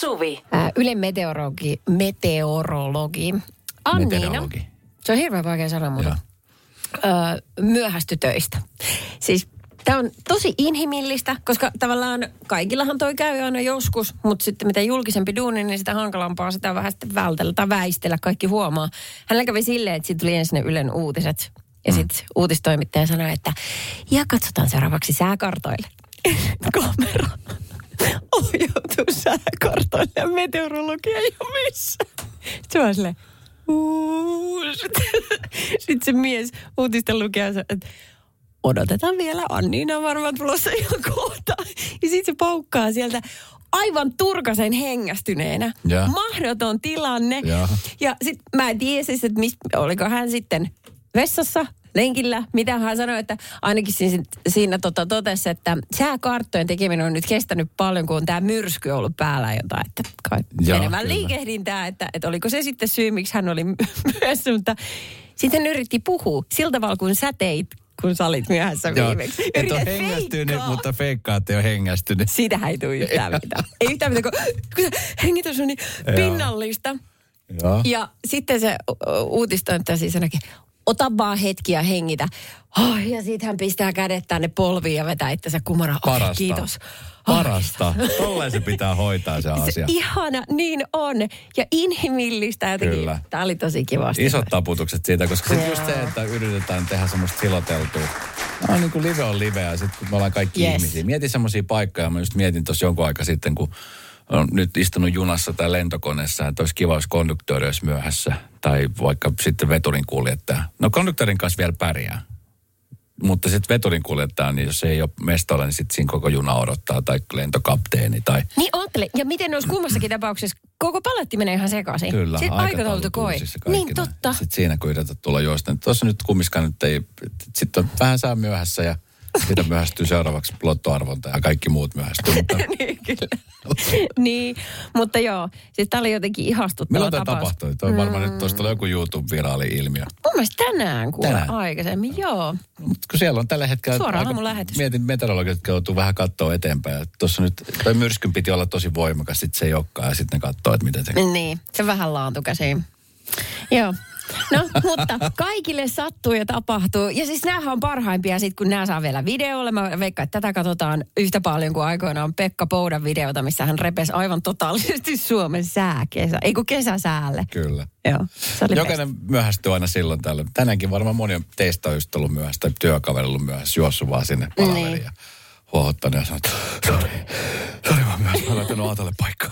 Suvi. Ää, Ylen meteorologi, meteorologi Anniina. Meteorologi. Se on hirveän vaikea sanoa, mutta Joo. öö, myöhästy töistä. Siis tämä on tosi inhimillistä, koska tavallaan kaikillahan toi käy aina joskus, mutta sitten mitä julkisempi duuni, niin sitä hankalampaa sitä vähän sitten vältellä tai väistellä, kaikki huomaa. Hänellä kävi silleen, että sitten tuli ensin ne Ylen uutiset. Ja sitten uutistoimittaja sanoi, että ja katsotaan seuraavaksi sääkartoille. Kamera ohjautuu sääkartoille ja meteorologia ei ole missä. Sitten mä silleen, "Uu." Sitten se mies uutisten lukee, että odotetaan vielä, Anniina on varmaan tulossa ihan kohta. Ja sitten se paukkaa sieltä aivan turkasen hengästyneenä. Ja. Mahdoton tilanne. Ja. Ja sitten mä en tiedä siis, että mis, oliko hän sitten vessassa, lenkillä, mitä hän sanoi, että ainakin siinä, siinä tota, totesi, että sääkarttojen tekeminen on nyt kestänyt paljon, kun on tämä myrsky ollut päällä jotain, että kai Joo, enemmän kyllä. liikehdintää, että, että oliko se sitten syy, miksi hän oli myöhässä, mutta sitten hän yritti puhua sillä tavalla, kun sä teit, kun sä olit myöhässä Joo, viimeksi. et ole hengästynyt, feikkaa. mutta feikkaa, että ei ole hengästynyt. Siitähän ei tule yhtään mitään. Ei yhtään mitään, kun, kun hengitys on niin Joo. pinnallista. Joo. Ja sitten se uutistoimittaja siis ainakin, ota vaan hetki ja hengitä. Oh, ja sitten hän pistää kädet tänne polviin ja vetää itsensä kumaraan. Okei, Parasta. kiitos. Oh, Parasta. Tolleen se pitää hoitaa se Se asia. ihana, niin on. Ja inhimillistä jotenkin. Kyllä. Tämä oli tosi kivasti. Isot taputukset siitä, koska sitten just se, että yritetään tehdä semmoista siloteltua. No niin kuin live on live ja sitten kun me ollaan kaikki Yes. ihmisiä. Mietin semmoisia paikkoja, mä just mietin tuossa jonkun aika sitten, kun on nyt istunut junassa tai lentokoneessa, että olisi kiva, jos konduktööri olisi myöhässä. Tai vaikka sitten veturin kuljettaja. No konduktöörin kanssa vielä pärjää. Mutta sitten veturin kuljettaja, niin jos ei ole mestolla, niin sitten siinä koko juna odottaa. Tai lentokapteeni tai... Niin oottele. Ja miten olisi kummassakin tapauksessa, koko paletti menee ihan sekaisin. Kyllä, Sitten aikataulu koi. Niin totta. Sitten siinä kun yrität tulla juosta. Tuossa nyt kumminkaan nyt ei, sitten on vähän saa myöhässä ja siitä myöhästyy seuraavaksi lottoarvonta ja kaikki muut myöhästyy. Mutta niin, kyllä. niin, mutta joo. Siis tämä oli jotenkin ihastuttava milloin tämä tapaus. tapahtui? Tuo on varmaan nyt tuosta tulee joku YouTube-viraali ilmiö. Mun mielestä tänään kuule Tänään. aikaisemmin, joo. Mutta kun siellä on tällä hetkellä... Suoraan aika- aamulähetys. Mietin meteorologit, jotka joutuu vähän katsoa eteenpäin. Tuossa nyt, toi myrskyn piti olla tosi voimakas, sitten se ei olekaan ja sitten ne katsoo, että miten se... Niin, se vähän laantu käsiin. Joo. No, mutta kaikille sattuu ja tapahtuu. Ja siis näähän on parhaimpia sit, kun nämä saa vielä videolle. Mä veikkaan, että tätä katsotaan yhtä paljon kuin aikoinaan Pekka Poudan videota, missä hän repesi aivan totaalisesti Suomen sääkesä. Ei kun kesäsäälle. Kyllä. Joo, se oli Jokainen myöhästyy aina silloin tällöin. Tänäänkin varmaan moni on teistä on just ollut myöhässä tai työkaveri ollut myöhässä, juossut vaan sinne palaveriin Niin. ja huohottanut ja sanonut, sori, vaan myöhässä, mä laitan autolle paikkaa.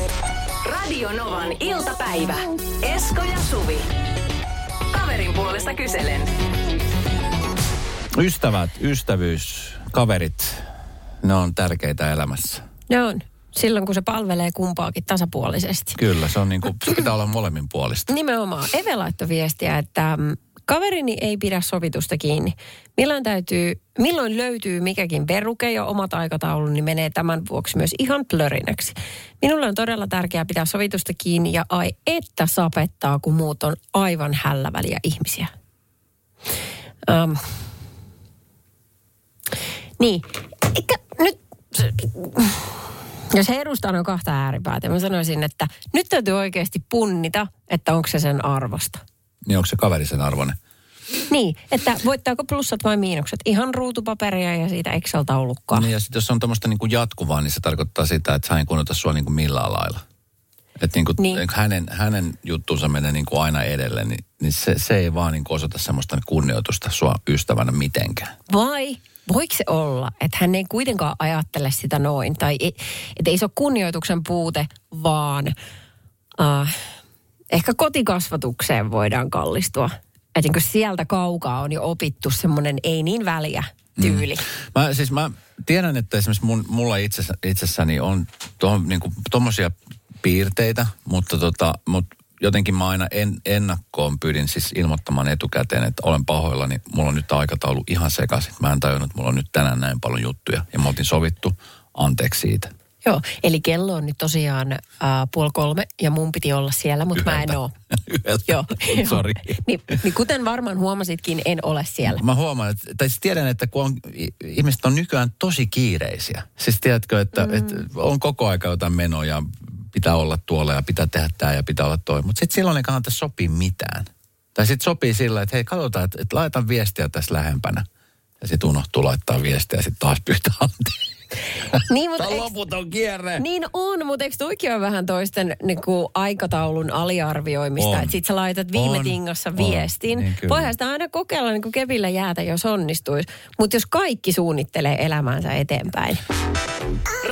Radio Novan iltapäivä. Esko ja Suvi. Kaverin puolesta kyselen. Ystävät, ystävyys, kaverit, ne on tärkeitä elämässä. Ne on. Silloin, kun se palvelee kumpaakin tasapuolisesti. Kyllä, se on niin kuin, se pitää olla molemmin puolista. Nimenomaan. Eve laittoi viestiä, että mm, kaverini ei pidä sovitusta kiinni. Milloin, täytyy, milloin löytyy mikäkin peruke ja omat aikataulun, niin menee tämän vuoksi myös ihan plörinäksi. Minulle on todella tärkeää pitää sovitusta kiinni ja ai että sapettaa, kun muut on aivan hälläväliä ihmisiä. Um. Niin, eikä nyt... Jos he edustaa noin kahta ääripäätä, mä sanoisin, että nyt täytyy oikeasti punnita, että onko se sen arvosta. Niin onko se kaveri sen arvoinen? Niin, että voittaako plussat vai miinukset. Ihan ruutupaperia ja siitä Excel-taulukkoa. Niin ja sitten jos on tämmöistä niin kuin jatkuvaa, niin se tarkoittaa sitä, että hän ei kunnioita sua niin kuin millään lailla. Että niin kuin, Niin. hänen, hänen juttunsa menee niin kuin aina edelle, niin, niin se, se ei vaan niin kuin osoita semmoista kunnioitusta sua ystävänä mitenkään. Vai voiko se olla, että hän ei kuitenkaan ajattele sitä noin? Tai ei, että ei se ole kunnioituksen puute, vaan äh, ehkä kotikasvatukseen voidaan kallistua. Että niin sieltä kaukaa on jo opittu semmoinen ei niin väliä tyyli. Mm. Mä, siis mä tiedän, että esimerkiksi mun, mulla itsessä, itsessäni on tuohon niin tommosia piirteitä, mutta, tota, mutta jotenkin mä aina en, ennakkoon pyydin siis ilmoittamaan etukäteen, että olen pahoillani, mulla on nyt aikataulu ihan sekaisin. Mä en tajunnut, että mulla on nyt tänään näin paljon juttuja ja me oltiin sovittu anteeksi siitä. Joo, eli kello on nyt tosiaan äh, puoli kolme ja mun piti olla siellä, mutta mä en ole. Joo. Sorry. niin, niin kuten varmaan huomasitkin, en ole siellä. Mä huomaan, että, tai siis tiedän, että kun on, ihmiset on nykyään tosi kiireisiä. Siis tiedätkö, että, mm. että on koko aika jotain menoja, pitää olla tuolla ja pitää tehdä tämä ja pitää olla toi. Mutta sitten silloin ei kannata sopia mitään. Tai sitten sopii sillä, että hei katsotaan, että, että laitan viestiä tässä lähempänä. Ja sitten unohtuu laittaa viestiä ja sitten taas pyytää anteeksi. Niin, mutta Tämä on eikö- loputon kierre. Niin on, mutta eikö toikin ole vähän toisten niin kuin aikataulun aliarvioimista? On. Että sit sä laitat viime On. viestin. Niin kyllä. Voihan sitä aina kokeilla niin kuin kevillä jäätä, jos onnistuisi. Mutta jos kaikki suunnittelee elämäänsä eteenpäin.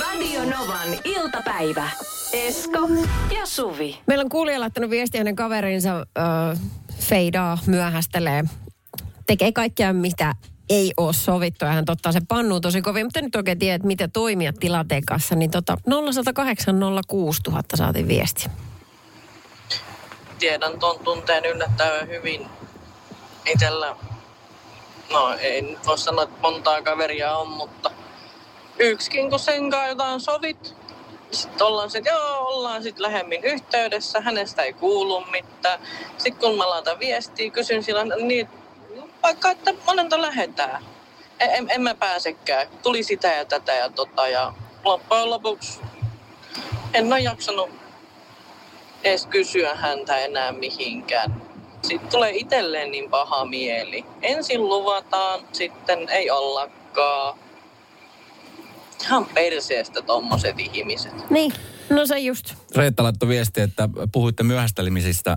Radio Novan iltapäivä. Esko ja Suvi. Meillä on kuulija laittanut viestiä hänen kaverinsa äh, feidaa, myöhästelee. Tekee kaikkea, mitä ei ole sovittu ja hän ottaa se pannuun tosi kovin, mutta nyt oikein tiedä, että toimia tilanteen kanssa, niin tota 0108 06000 saatiin viesti. tiedän ton tunteen yllättävän hyvin itsellä. No ei nyt voi sanoa, että montaa kaveria on, mutta yksikin kun sen kanssa jotain sovit. Sitten ollaan sitten, joo, ollaan sitten lähemmin yhteydessä, hänestä ei kuulu mitään. Sitten kun mä laitan viestiä, kysyn sillä niin vaikka, että monelta lähetään. En, en, mä pääsekään. Tuli sitä ja tätä ja tota ja loppujen lopuksi en ole jaksanut edes kysyä häntä enää mihinkään. Sitten tulee itselleen niin paha mieli. Ensin luvataan, sitten ei ollakaan. Ihan perseestä tommoset ihmiset. Niin, no se just. Reetta laittoi viesti, että puhuitte myöhästelemisistä.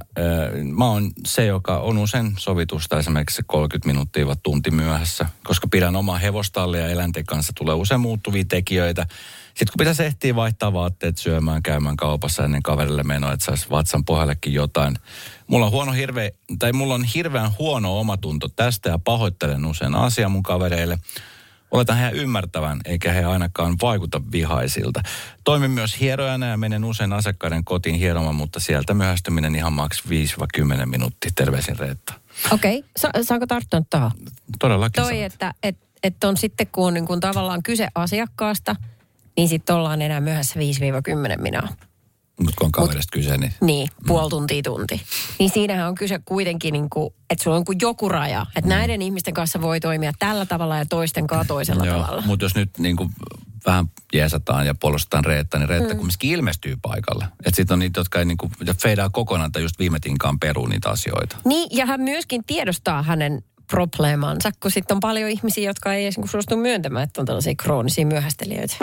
Mä oon se, joka on usein sovitusta esimerkiksi se 30 minuuttia vai tunti myöhässä, koska pidän omaa hevostallia ja eläinten kanssa tulee usein muuttuvia tekijöitä. Sitten kun pitäisi ehtiä vaihtaa vaatteet syömään, käymään kaupassa ennen kaverille menoa, että saisi vatsan pohjallekin jotain. Mulla on, huono hirve, tai mulla on hirveän huono omatunto tästä ja pahoittelen usein asiaa mun kavereille. Oletan heidän ymmärtävän, eikä he ainakaan vaikuta vihaisilta. Toimin myös hierojana ja menen usein asiakkaiden kotiin hieromaan, mutta sieltä myöhästyminen ihan maks 5-10 minuuttia. Terveisin Reetta. Okei, okay. Sa- saanko tarttua tuohon? Todellakin Toi, saat. että et, et on sitten kun on niin kun tavallaan kyse asiakkaasta, niin sitten ollaan enää myöhässä 5-10 minaa. Mutta kun on kaverista kyse, niin Niin, puoli tuntia tunti. Niin siinähän on kyse kuitenkin, niin kuin, että sulla on kuin joku raja. Että näiden ihmisten kanssa voi toimia tällä tavalla ja toisten kanssa toisella tavalla. Mutta jos nyt niin kuin vähän jeesataan ja puolustetaan Reetta, niin Reetta mm. kumminkin ilmestyy paikalle. Että sitten on niitä, jotka ei niin kuin, ja feidaa kokonaan tai just viime tinkaan peruu niitä asioita. Niin, ja hän myöskin tiedostaa hänen probleemansa, kun sitten on paljon ihmisiä, jotka ei edes niin kuin suostu myöntämään, että on tällaisia kroonisia myöhästelijöitä.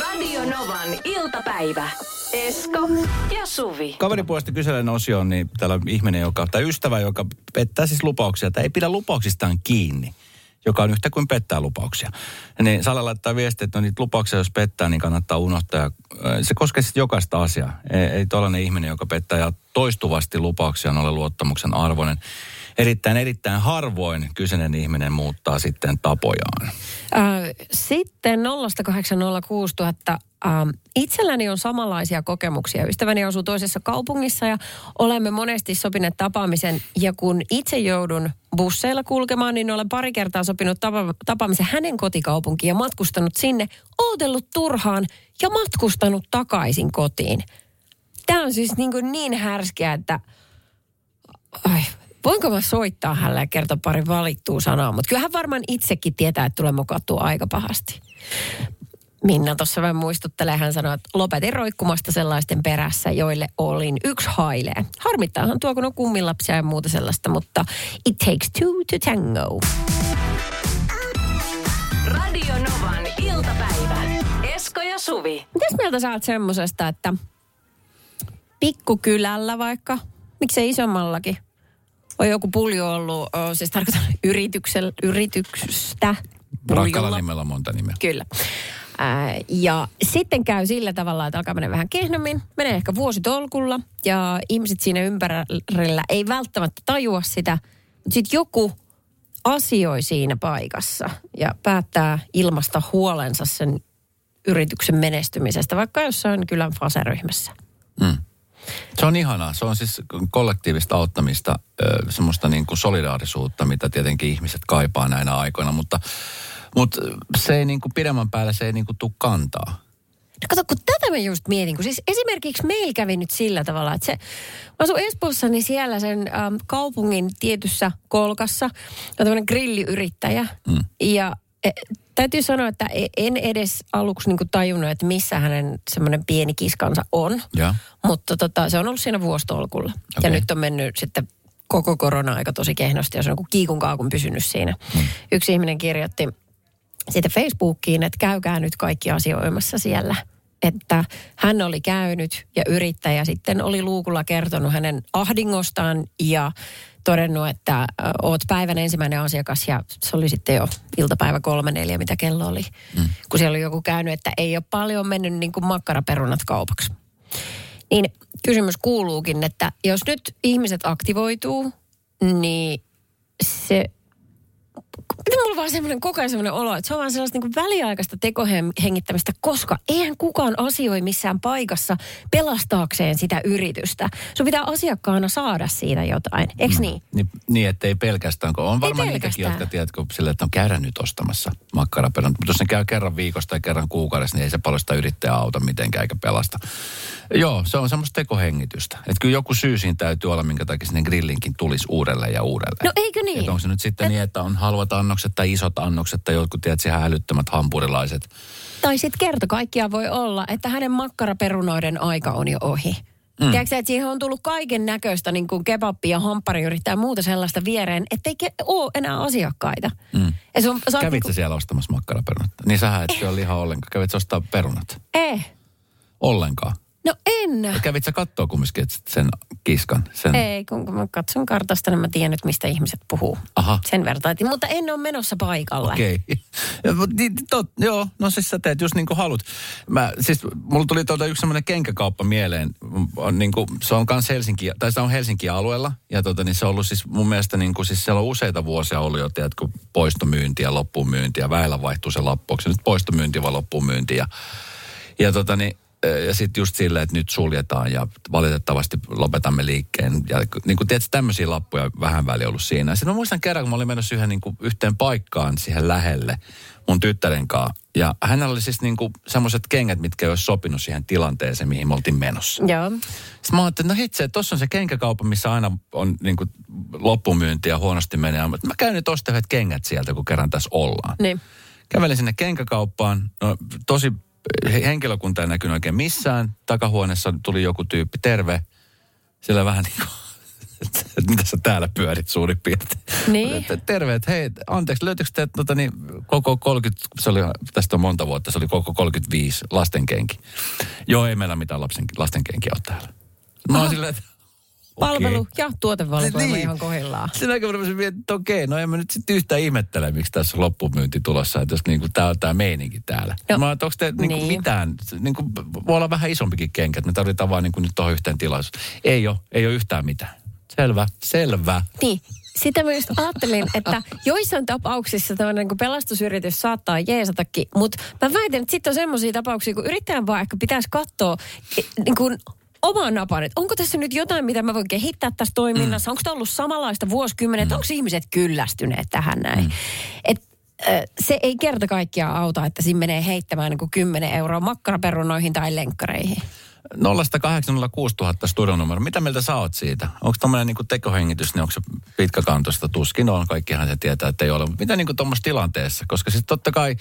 Radio Novan iltapäivä. Esko ja Suvi. Kaveripuolesta kyselen osioon, niin täällä on ihminen, joka, tai ystävä, joka pettää siis lupauksia, tai ei pidä lupauksistaan kiinni, joka on yhtä kuin pettää lupauksia. Niin Salla laittaa viestiä, että no niitä lupauksia, jos pettää, niin kannattaa unohtaa. Ö, se koskee sitten jokaista asiaa. Ei, ei tollainen ihminen, joka pettää ja toistuvasti lupauksia ole luottamuksen arvoinen. Erittäin, erittäin harvoin kyseinen ihminen muuttaa sitten tapojaan. Äh, Sitten 0806000. Ähm, itselläni on samanlaisia kokemuksia. Ystäväni asuu toisessa kaupungissa ja olemme monesti sopineet tapaamisen. Ja kun itse joudun busseilla kulkemaan, niin olen pari kertaa sopinut tapa- tapaamisen hänen kotikaupunkiin ja matkustanut sinne, ootellut turhaan ja matkustanut takaisin kotiin. Tämä on siis niin, kuin niin härskiä, että ai, voinko mä soittaa hänelle ja kertoa pari valittua sanaa, mutta kyllä hän varmaan itsekin tietää, että tulee mokattua aika pahasti. Minna tuossa vähän muistuttelee, hän sanoi, että lopetin roikkumasta sellaisten perässä, joille olin yksi hailee. Harmittaahan tuo, kun on kummilapsia ja muuta sellaista, mutta it takes two to tango. Radio Novan iltapäivä. Esko ja Suvi. Mitäs mieltä sä oot semmosesta, että pikkukylällä vaikka, miksei isommallakin, on joku pulju ollut, siis tarkoitan yrityksellä, yrityksestä. Rakkalla nimellä on monta nimeä. Kyllä. Ää, ja sitten käy sillä tavalla, että alkaa mennä vähän kehnommin, menee ehkä vuositolkulla ja ihmiset siinä ympärillä ei välttämättä tajua sitä, mutta sitten joku asioi siinä paikassa ja päättää ilmasta huolensa sen yrityksen menestymisestä, vaikka jossain kylän faseryhmässä. Mm. Se on ihanaa. Se on siis kollektiivista auttamista, semmoista niin kuin solidaarisuutta, mitä tietenkin ihmiset kaipaa näinä aikoina, mutta, mutta se ei niin kuin pidemmän päällä se ei niin kuin tule kantaa. No kato, kun tätä mä just mietin, kun siis esimerkiksi meillä kävi nyt sillä tavalla, että se, mä asun Espoossa, niin siellä sen äm, kaupungin tietyssä kolkassa on tämmöinen grilliyrittäjä. Mm. Ja e, täytyy sanoa, että e- en edes aluksi niin tajunnut, että missä hänen semmoinen pieni kiskansa on. Ja. Mutta tota, se on ollut siinä vuostolkulla. Okay. Ja nyt on mennyt sitten koko korona-aika tosi kehnosti ja se on kuin kiikun kaakun pysynyt siinä. Hmm. Yksi ihminen kirjoitti sitten Facebookiin, että käykää nyt kaikki asioimassa siellä. Että hän oli käynyt ja yrittäjä sitten oli luukulla kertonut hänen ahdingostaan ja todennut, että oot päivän ensimmäinen asiakas ja se oli sitten jo iltapäivä kolme neljä, mitä kello oli. Mm. Kun siellä oli joku käynyt, että ei ole paljon mennyt niin kuin makkaraperunat kaupaksi. Niin kysymys kuuluukin, että jos nyt ihmiset aktivoituu, niin se Miten mulla on vaan semmoinen koko ajan semmoinen olo, että se on vaan sellaista niin väliaikaista tekohengittämistä, koska eihän kukaan asioi missään paikassa pelastaakseen sitä yritystä. Sun pitää asiakkaana saada siitä jotain, eikö niin? Niin, niin ettei pelkästään, kun on varmaan niitäkin, jotka tiedätkö, sille, että on käydä nyt ostamassa makkaraperunat. Mutta jos ne käy kerran viikosta tai kerran kuukaudessa, niin ei se paljon sitä yrittäjää auta mitenkään eikä pelasta. Joo, se on semmoista tekohengitystä. Että kyllä joku syy siinä täytyy olla, minkä takia sinne grillinkin tulisi uudelleen ja uudelleen. No eikö niin? Että onko se nyt sitten niin, että on halvat annokset tai isot annokset tai jotkut, tiedät, ihan älyttömät hampurilaiset. Tai sitten kerta kaikkiaan voi olla, että hänen makkaraperunoiden aika on jo ohi. Mm. Tiedätkö että siihen on tullut kaiken näköistä niin kuin kebabbi ja hampariyrittäjä ja muuta sellaista viereen, ettei ke- ole enää asiakkaita. Mm. Ja on, sä oot Kävit niinku- sä siellä ostamassa makkaraperunat? Niin sähän et syö lihaa ollenkaan. Kävit sä ostaa perunat? Eh. Ollenkaan. No en. Kävit sä kattoo kumminkin sen kiskan? Sen... Ei, kun mä katson kartasta, niin mä tiedän nyt, mistä ihmiset puhuu. Aha. Sen vertaitin, mutta en ole menossa paikalle. Okei. Niin, tot, joo, no siis sä teet just niin kuin haluat. Mä, siis mulla tuli tuolta yksi semmoinen kenkäkauppa mieleen. On, niin kuin, se on kans Helsinki, tai se on Helsinki alueella. Ja tota, niin se on ollut siis mun mielestä niin kuin, siis siellä on useita vuosia ollut jo, tiedätkö, poistomyynti ja loppuunmyynti. Ja väillä vaihtuu se lappu. Onko se nyt poistomyynti vai loppuunmyynti? Ja, ja tota niin, ja sitten just silleen, että nyt suljetaan ja valitettavasti lopetamme liikkeen. Ja niin kuin tiedätkö, tämmöisiä lappuja vähän väliä ollut siinä. Sitten mä muistan kerran, kun mä olin menossa yhden, niin kuin, yhteen paikkaan siihen lähelle mun tyttären kanssa. Ja hänellä oli siis niin semmoiset kengät, mitkä ei olisi sopinut siihen tilanteeseen, mihin me oltiin menossa. Joo. Sitten mä ajattelin, että no hitse, tuossa on se kenkäkauppa, missä aina on niin kuin loppumyynti ja huonosti menee. Mutta mä käyn nyt yhdet kengät sieltä, kun kerran tässä ollaan. Niin. Kävelin sinne kenkäkauppaan. No, tosi henkilökunta ei näkynyt oikein missään. Takahuoneessa tuli joku tyyppi, terve. Siellä vähän niin kuin, että mitä sä täällä pyörit suurin piirtein. Niin. Että Terve, että hei, anteeksi, löytyykö te tota, niin, koko 30, se oli, tästä on monta vuotta, se oli koko 35 lastenkenki. Joo, ei meillä mitään lapsen, lastenkenkiä ole täällä. Mä oon silleen, että Palvelu okei. ja tuotevalikoima Niin. ihan kohillaan. Sen aikaa mä miettimään, että okei, no en mä nyt sitten yhtään ihmettele, miksi tässä on loppumyynti tulossa, että jos niinku tää on tää meininki täällä. No, mä onko te niinku niin. mitään, niinku, voi olla vähän isompikin kenkä, että me tarvitaan vaan niinku nyt tuohon yhteen tilaisuuteen. Ei ole, ei ole yhtään mitään. Selvä, selvä. Niin. Sitä mä just ajattelin, että joissain tapauksissa tämmöinen niin pelastusyritys saattaa jeesatakin, mutta mä väitän, että sitten on semmoisia tapauksia, kun yrittäjän vaan ehkä pitäisi katsoa eh, niin kuin oman napan, että onko tässä nyt jotain, mitä mä voin kehittää tässä toiminnassa, mm. onko tämä ollut samanlaista vuosikymmenet, mm. onko ihmiset kyllästyneet tähän näin. Mm. Et, se ei kerta kaikkiaan auta, että siinä menee heittämään niin kuin 10 euroa makkaraperunoihin tai lenkkareihin. 0806000 studionumero. Mitä mieltä sä oot siitä? Onko tommonen niinku tekohengitys, niin onko se pitkäkantoista? Tuskin on. Kaikkihan se tietää, että ei ole. Mitä niinku tuommoisessa tilanteessa? Koska siis totta kai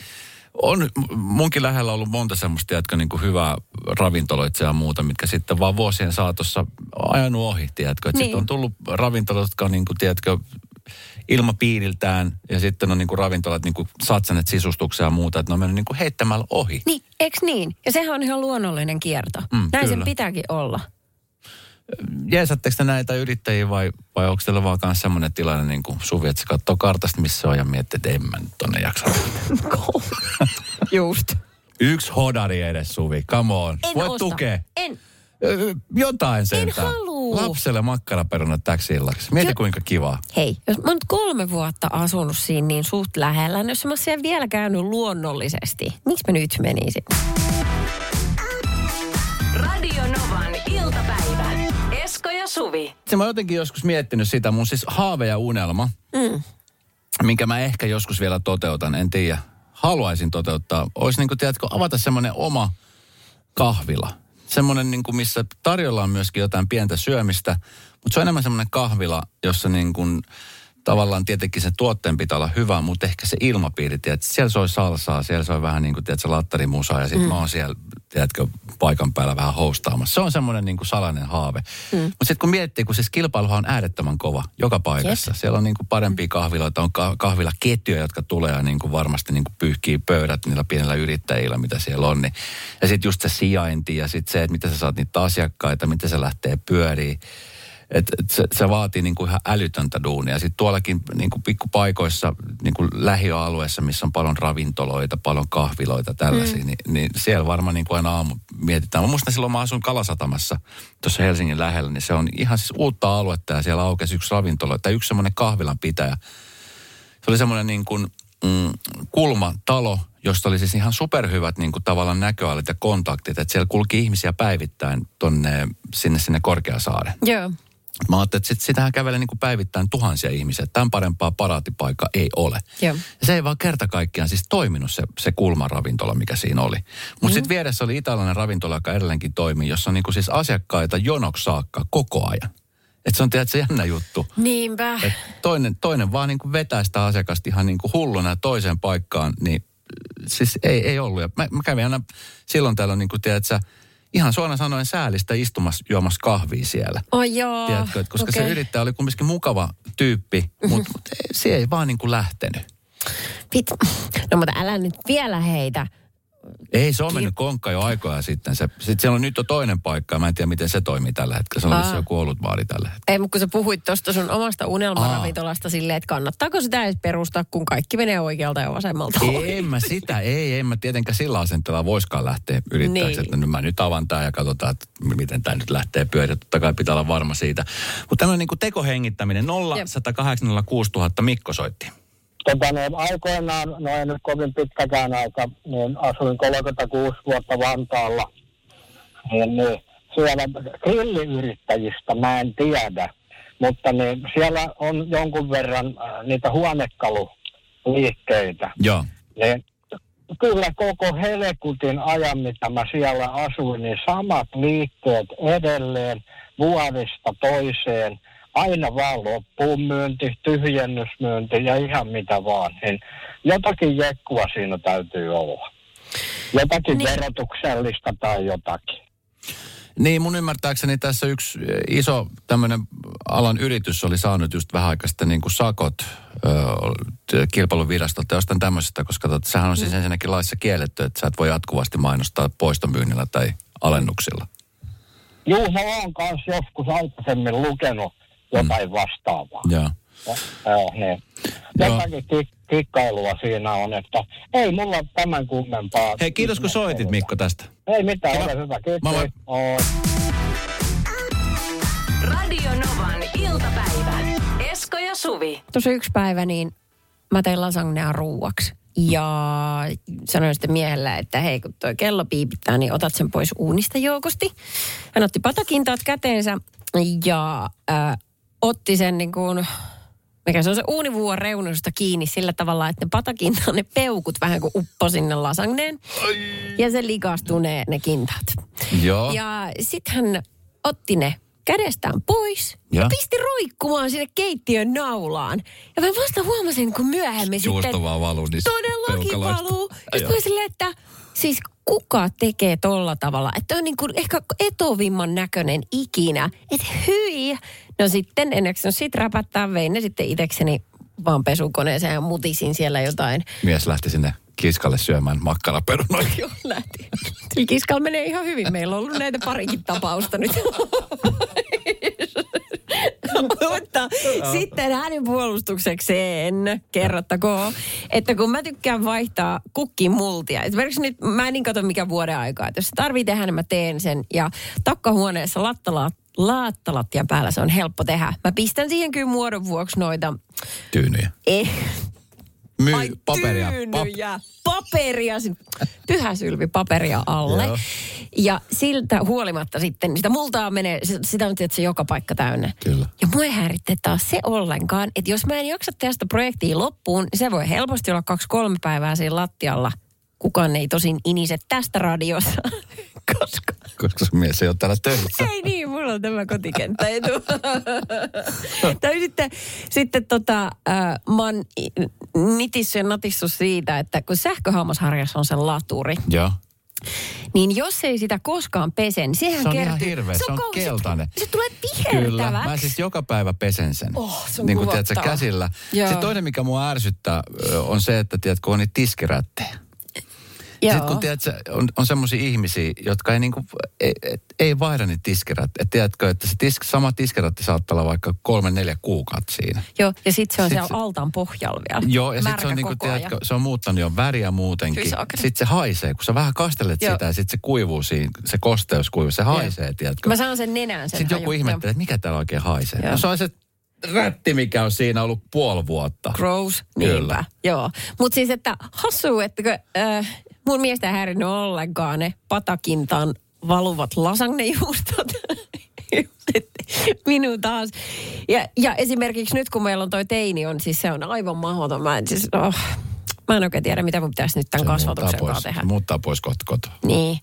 on munkin lähellä ollut monta semmoista, jotka niinku hyvää ravintoloitsijaa ja muuta, mitkä sitten vaan vuosien saatossa ajanut ohi, tiedätkö? Että Niin. sitten on tullut ravintolat, jotka on niinku, tiedätkö, ilmapiiriltään ja sitten on niinku ravintolat niinku satsaneet sisustukseen ja muuta, että ne on mennyt niinku heittämällä ohi. Niin, eks niin? Ja sehän on ihan luonnollinen kierto. Mm, Näin sen kyllä. pitääkin olla. Jeesatteko te näitä yrittäjiä vai, vai onko teillä vaan myös semmoinen tilanne niin kuin Suvi, että se katsoo kartasta, missä on ja miettii, että en mä nyt tonne jaksa. Just. Yksi hodari edes, Suvi, come on. En Voit osta. tukea. En. Jotain sentään. haluu. Lapselle makkaraperunat täksi illaksi. Mieti Jo- kuinka kivaa. Hei, jos mä oon kolme vuotta asunut siinä niin suht lähellä, niin jos mä oon siellä vielä käynyt luonnollisesti, miksi mä nyt menisin? Radio Novan iltapäivä. Ja Suvi. Se mä oon jotenkin joskus miettinyt sitä, mun siis haave ja unelma, mm. minkä mä ehkä joskus vielä toteutan, en tiedä. Haluaisin toteuttaa, olisi niin kuin, tiedätkö, avata semmoinen oma kahvila. Semmoinen, niin kuin, missä tarjolla on myöskin jotain pientä syömistä, mutta se on enemmän semmoinen kahvila, jossa niin kuin tavallaan tietenkin se tuotteen pitää olla hyvä, mutta ehkä se ilmapiiri, tiedätkö, siellä soi salsaa, siellä soi vähän niin kuin, tiedätkö, lattarimusaa ja sitten mm. mä oon siellä, tiedätkö, paikan päällä vähän hostaamassa. Se on semmoinen niin kuin salainen haave. Mm. Mutta sitten kun miettii, kun siis kilpailuhan on äärettömän kova joka paikassa. Yes. Siellä on niin kuin parempia kahviloita, on ka- kahvilaketjuja, jotka tulee ja niin kuin varmasti niin kuin pyyhkii pöydät niillä pienillä yrittäjillä, mitä siellä on. Niin. Ja sitten just se sijainti ja sitten se, että miten sä saat niitä asiakkaita, miten se lähtee pyöriin. Et, et se, se vaatii niin kuin ihan älytöntä duunia. Sitten tuollakin niin kuin pikkupaikoissa, niin kuin lähiöalueessa, missä on paljon ravintoloita, paljon kahviloita, tällaisia, mm. niin, niin siellä varmaan niin kuin aina aamu mietitään. Mä muistan silloin, mä asun Kalasatamassa tuossa Helsingin lähellä, niin se on ihan siis uutta aluetta ja siellä aukesi yksi ravintolo, tai yksi semmoinen kahvilan pitäjä. Se oli semmoinen niin kuin mm, kulmatalo, josta oli siis ihan superhyvät niin kuin tavallaan näköalat ja kontaktit, että siellä kulki ihmisiä päivittäin tonne, sinne sinne Korkeasaaren. Joo. Mä ajattelin, että sit, sitähän kävelee niin kuin päivittäin tuhansia ihmisiä. Tämän parempaa paraatipaikkaa ei ole. Joo. Ja se ei vaan kerta kaikkiaan siis toiminut se, se kulmaravintola, mikä siinä oli. Mutta mm. sitten vieressä oli italialainen ravintola, joka edelleenkin toimii, jossa on niin kuin siis asiakkaita jonoksi saakka koko ajan. Että se on tietysti jännä juttu. Niinpä. Et toinen, toinen vaan niin kuin vetää sitä asiakasta ihan niin kuin hulluna toiseen paikkaan, niin siis ei, ei ollut. Ja mä, mä kävin aina silloin täällä niin kuin tiedät, sä, ihan suoraan sanoen säälistä istumassa juomassa kahvia siellä. Oi joo. Tiedätkö, että koska okei. se yrittäjä oli kumminkin mukava tyyppi, mutta mut se ei vaan niin kuin lähtenyt. Pit. No mutta älä nyt vielä heitä. Ei, se on mennyt konkka jo aikoja sitten. Se, sitten siellä on nyt jo toinen paikka, mä en tiedä miten se toimii tällä hetkellä. Se on Aa. vissiin joku olutbaari tällä hetkellä. Ei, mutta kun sä puhuit tuosta sun omasta unelmaravintolasta silleen, että kannattaako sitä edes perustaa, kun kaikki menee oikealta ja vasemmalta. En mä sitä, ei, en mä tietenkään sillä asenteella voiskaan lähteä yrittämään, Niin. että nyt mä nyt avaan tää ja katsotaan, että miten tämä nyt lähtee pyörimään. Totta kai pitää olla varma siitä. Mutta tämmöinen niin tekohengittäminen, 0 Jep. 108 000 Mikko soitti. Tota, niin aikoinaan, no ei nyt kovin pitkäkään aika, niin asuin 36 vuotta Vantaalla. Niin, niin siellä grilliyrittäjistä mä en tiedä, mutta niin siellä on jonkun verran äh, niitä huonekaluliikkeitä. Joo. Niin kyllä koko helekutin ajan, mitä mä siellä asuin, niin samat liikkeet edelleen vuodesta toiseen. Aina vaan loppuun myynti, tyhjennysmyynti ja ihan mitä vaan. Niin jotakin jekkua siinä täytyy olla. Jotakin Niin. niin. verotuksellista tai jotakin. Niin, mun ymmärtääkseni tässä yksi eh, iso tämmöinen alan yritys oli saanut just vähän aikaa sitten niin kuin sakot ö, kilpailuvirastolta ja jostain tämmöisestä, koska tot, sehän on siis ensinnäkin laissa kielletty, että sä et voi jatkuvasti mainostaa poistomyynnillä tai alennuksilla. Juu, mä oon kanssa joskus aikaisemmin lukenut jotain vastaavaa. Joo. Joo, niin. Joo. Jotakin kik- kikkailua siinä on, että ei mulla tämän kummempaa. Hei, kiitos kun soitit Mikko tästä. Ei mitään, Kiva. ole hyvä. Kiitos. Moi moi. Moi. Radio Novan iltapäivä. Esko ja Suvi. Tuossa yksi päivä, niin mä tein lasagnea ruuaksi. Ja sanoin sitten miehelle, että hei, kun tuo kello piipittää, niin otat sen pois uunista joukosti. Hän otti patakintaat käteensä ja äh, otti sen niin kuin, mikä se on se uunivuon reunusta kiinni sillä tavalla, että ne patakintaan ne peukut vähän kuin uppo sinne lasagneen. Ja se likastuu ne, ne kintaat. Joo. Ja sitten hän otti ne kädestään pois ja, Ja? pisti roikkumaan sinne keittiön naulaan. Ja mä vasta huomasin, kun myöhemmin Juusto sitten vaan valuu niistä todellakin valuu. Ja sitten että siis kuka tekee tolla tavalla? Että on niin kuin ehkä etovimman näköinen ikinä. Että hyi. No sitten en jaksanut sit räpättää, vein ne sitten itekseni vaan pesukoneeseen ja mutisin siellä jotain. Mies lähti sinne kiskalle syömään makkaraperunoita. Joo, lähti. Kiskalla menee ihan hyvin. Meillä on ollut näitä parikin tapausta nyt. Mutta sitten hänen puolustuksekseen kerrottakoon, että kun mä tykkään vaihtaa kukkin multia. Esimerkiksi nyt mä en niin kato mikä vuoden aikaa. Että jos se tarvii tehdä, niin mä teen sen. Ja takkahuoneessa lattala, laattalattian päällä se on helppo tehdä. Mä pistän siihen kyllä muodon vuoksi noita Tyynyjä. eh, Myy Ai paperia. tyynyjä, paperia, sin- pyhäsylvi paperia alle. Joo. Ja siltä huolimatta sitten, sitä multaa menee, sitä on tietysti joka paikka täynnä. Kyllä. Ja mua ei häiritse taas se ollenkaan, että jos mä en jaksa tehdä sitä projektia loppuun, niin se voi helposti olla kaksi-kolme päivää siinä lattialla. Kukaan ei tosin inise tästä radiossa, koska koska sun mies ei ole täällä töissä. Ei niin, mulla on tämä kotikenttä etu. tai sitten, sitten tota, äh, mä oon nitissyt ja natissu siitä, että kun sähköhammasharjassa on se laturi, Joo. niin jos ei sitä koskaan pese, niin sehän Se on kertyy. ihan hirveä, se on kauhean- keltainen. Se, se tulee Kyllä. vihertäväksi. Mä siis joka päivä pesen sen. Oh, se on niin kuin tiedätkö, käsillä. Joo. Se toinen, mikä mua ärsyttää, on se, että tiedätkö, on niitä tiskirättejä. Sitten kun tiedätkö, on, on semmoisia ihmisiä, jotka ei, niinku, ei, ei, vaihda niitä tiskirättejä. Et tiedätkö, että se tisk, sama tiskirätti saattaa olla vaikka kolme, neljä kuukautta siinä. Joo, ja sitten se on Sit siellä se- altaan pohjalla vielä. Joo, ja sitten se on, niinku, tiedätkö, se on muuttanut jo väriä muutenkin. Sitten se haisee, kun sä vähän kastelet Joo. sitä ja sitten se kuivuu siinä, se kosteus kuivuu, se haisee, tiedätkö. Mä saan sen nenään sen Sitten joku ihmettelee, että mikä täällä oikein haisee. Joo. No se on se rätti, mikä on siinä ollut puoli vuotta. Gross, Kyllä. niinpä. Joo. Mutta siis, että hassu, että äh, mun miestä ei häirinyt ollenkaan ne patakintaan valuvat lasagnejuustot. Minun taas. Ja, ja esimerkiksi nyt, kun meillä on toi teini, on siis se on aivan mahdoton. Mä en, siis, oh, mä en oikein tiedä, mitä mun pitäisi nyt tämän Se kasvatuksen pois, tehdä. muuttaa pois kohta kotoa. Niin.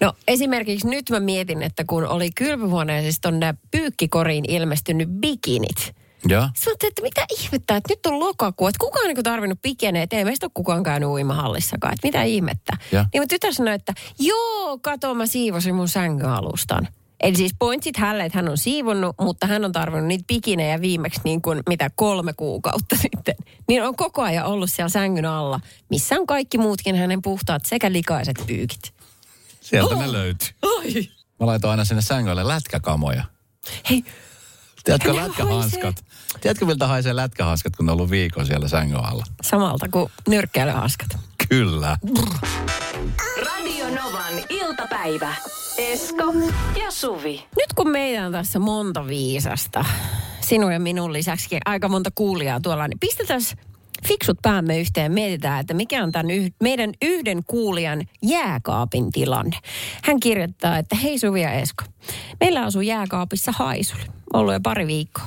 No esimerkiksi nyt mä mietin, että kun oli kylpyhuoneessa tonne pyykkikoriin ilmestynyt bikinit. Ja? Sitten mä ajattelin, että mitä ihmettä, että nyt on lokakuu, että kukaan ei tarvinnut pikeneä, että ei meistä ole kukaan käynyt uimahallissakaan, että mitä ihmettä. Ja? Niin mun tytär sanoi, että joo, kato mä siivosin mun sängyalustan. Eli siis pointsit hälle, että hän on siivonnut, mutta hän on tarvinnut niitä pikinejä viimeksi niin kuin mitä kolme kuukautta sitten. Niin on koko ajan ollut siellä sängyn alla, missä on kaikki muutkin hänen puhtaat sekä likaiset pyykit. Sieltä Oh. ne löytyy. Ai. Mä laitoin aina sinne sängylle lätkäkamoja. Hei, Tiedätkö lätkähanskat? Tiedätkö miltä haisee lätkähanskat, kun ne on ollut viikon siellä sängyn alla? samalta kuin nyrkkeilyhaskat. Kyllä. Radio Novan iltapäivä. Esko ja Suvi. Nyt kun meitä on tässä monta viisasta, sinun ja minun lisäksi aika monta kuulijaa tuolla, niin pistetään fiksut päämme yhteen. Mietitään, että mikä on tämän yh- meidän yhden kuulijan jääkaapin tilanne. Hän kirjoittaa, että hei Suvi ja Esko, meillä asuu jääkaapissa haisuli. Ollut jo pari viikkoa.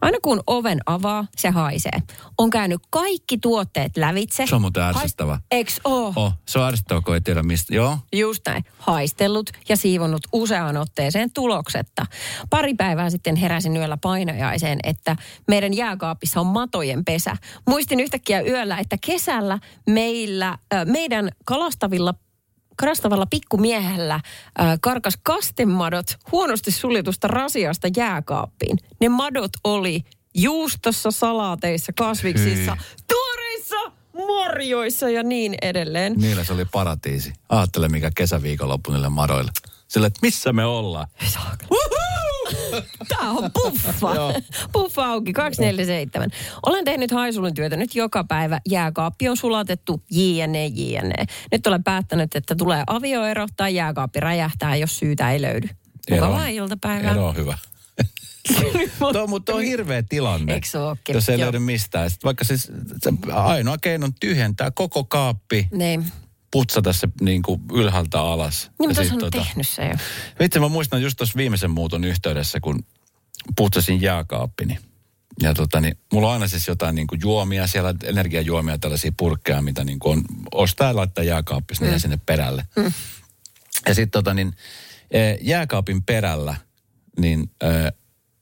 Aina kun oven avaa, se haisee. On käynyt kaikki tuotteet lävitse. Se on muuten ärsyttävää. Hais- Eiks oo? Oh, se on ärsyttävää, kun ei tiedä mistä. Joo. Just näin. Haistellut ja siivonnut useaan otteeseen tuloksetta. Pari päivää sitten heräsin yöllä painajaiseen, että meidän jääkaapissa on matojen pesä. Muistin yhtäkkiä yöllä, että kesällä meillä, äh, meidän kalastavilla karastavalla pikkumiehellä äh, karkas kastemadot huonosti suljetusta rasiasta jääkaappiin. Ne madot oli juustossa, salaateissa, kasviksissa, Hyi. tuoreissa marjoissa ja niin edelleen. Niillä se oli paratiisi. Aattele, mikä kesäviikonloppu niille madoille. Sille, että missä me ollaan? Tää on puffa. Puffa auki, 247. Olen tehnyt haisulun työtä nyt joka päivä. Jääkaappi on sulatettu, jne, jne. Nyt olen päättänyt, että tulee avioero tai jääkaappi räjähtää, jos syytä ei löydy. Mukavaa iltapäivää. Ero on hyvä. Tuo, mutta on hirveä tilanne. Eikö se ookin? Jos ei Joo. löydy mistään. Sitten vaikka siis ainoa keino on tyhjentää koko kaappi, Niin. Putsata se niin kuin ylhäältä alas. Niin, mutta se on tehnyt se jo. Vitsi, mä muistan just tuossa viimeisen muuton yhteydessä, kun putsasin jääkaappini. Ja tota, niin, mulla on aina siis jotain niin kuin juomia siellä, energiajuomia, tällaisia purkkeja, mitä niin kuin on, ostaa ja laittaa jääkaappissa mm. sinne perälle. Mm. Ja sitten tota, niin, eh, jääkaapin perällä, niin eh,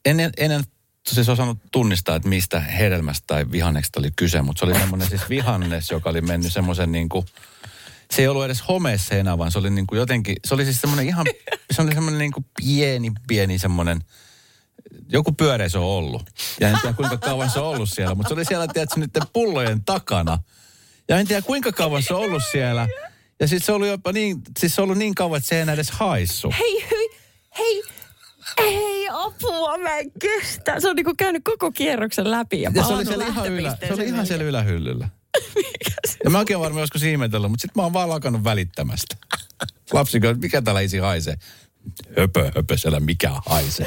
en, en, en siis osannut tunnistaa, että mistä hedelmästä tai vihanneksesta oli kyse, mutta se oli semmoinen siis vihannes, joka oli mennyt semmoisen niin kuin, se ei ollut edes homeessa enää, vaan se oli niin kuin jotenkin, se oli siis semmoinen ihan, se oli semmoinen niin kuin pieni, pieni semmoinen, joku pyöreä se on ollut. Ja en tiedä kuinka kauan se on ollut siellä, mutta se oli siellä, tiedätkö, niiden pullojen takana. Ja en tiedä kuinka kauan se on ollut siellä. Ja siis se oli jopa niin, siis se on ollut niin kauan, että se ei enää edes haissu. Hei, hei, hei. Ei apua, mä en kestä. Se on niinku käynyt koko kierroksen läpi ja, Ja se oli siellä ihan, ylä, se oli ihan siellä ylähyllyllä. Ja mä oikein varmaan joskus ihmetellyt, mutta sitten mä oon vaan lakannut välittämästä. Lapsi, mikä täällä isi haisee? Höpö, höpö, siellä mikä haisee.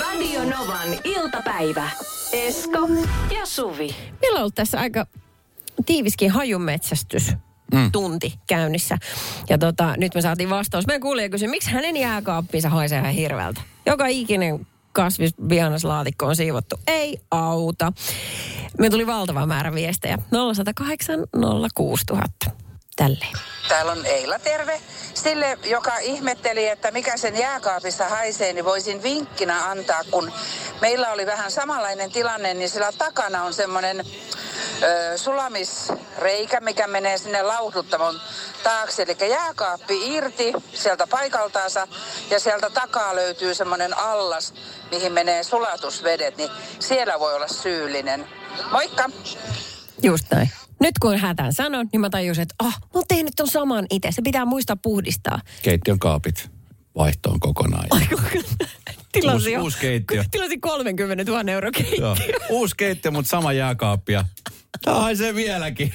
Radio Novan iltapäivä. Esko ja Suvi. Meillä on ollut tässä aika tiiviskin hajunmetsästys tunti käynnissä. Ja tota, nyt me saatiin vastaus. Meidän kuulija kysyi, miksi hänen jääkaappinsa haisee ihan hirveältä. Joka ikinen kasvisvihanneslaatikko on siivottu. Ei auta. Me tuli valtava määrä viestejä. 0108 06000. tälleen. Täällä on Eila, terve. Sille, joka ihmetteli, että mikä sen jääkaapissa haisee, niin voisin vinkkinä antaa, kun meillä oli vähän samanlainen tilanne, niin sillä takana on semmoinen sulamisreikä, mikä menee sinne lauhduttamon taakse. Eli jääkaappi irti sieltä paikaltaansa ja sieltä takaa löytyy semmoinen allas, mihin menee sulatusvedet, niin siellä voi olla syyllinen. Moikka! Just näin. Nyt kun hän tämän sanon, niin mä tajusin, että ah, mä oon tehnyt ton saman itse. Se pitää muistaa puhdistaa. Keittiön kaapit vaihtoon kokonaan. Tilasin Uusi- uusi keittiö. Tilasin 30 000 euro keittiö. Joo. Uusi keittiö, mutta sama jääkaappi. ja Tää haisee vieläkin.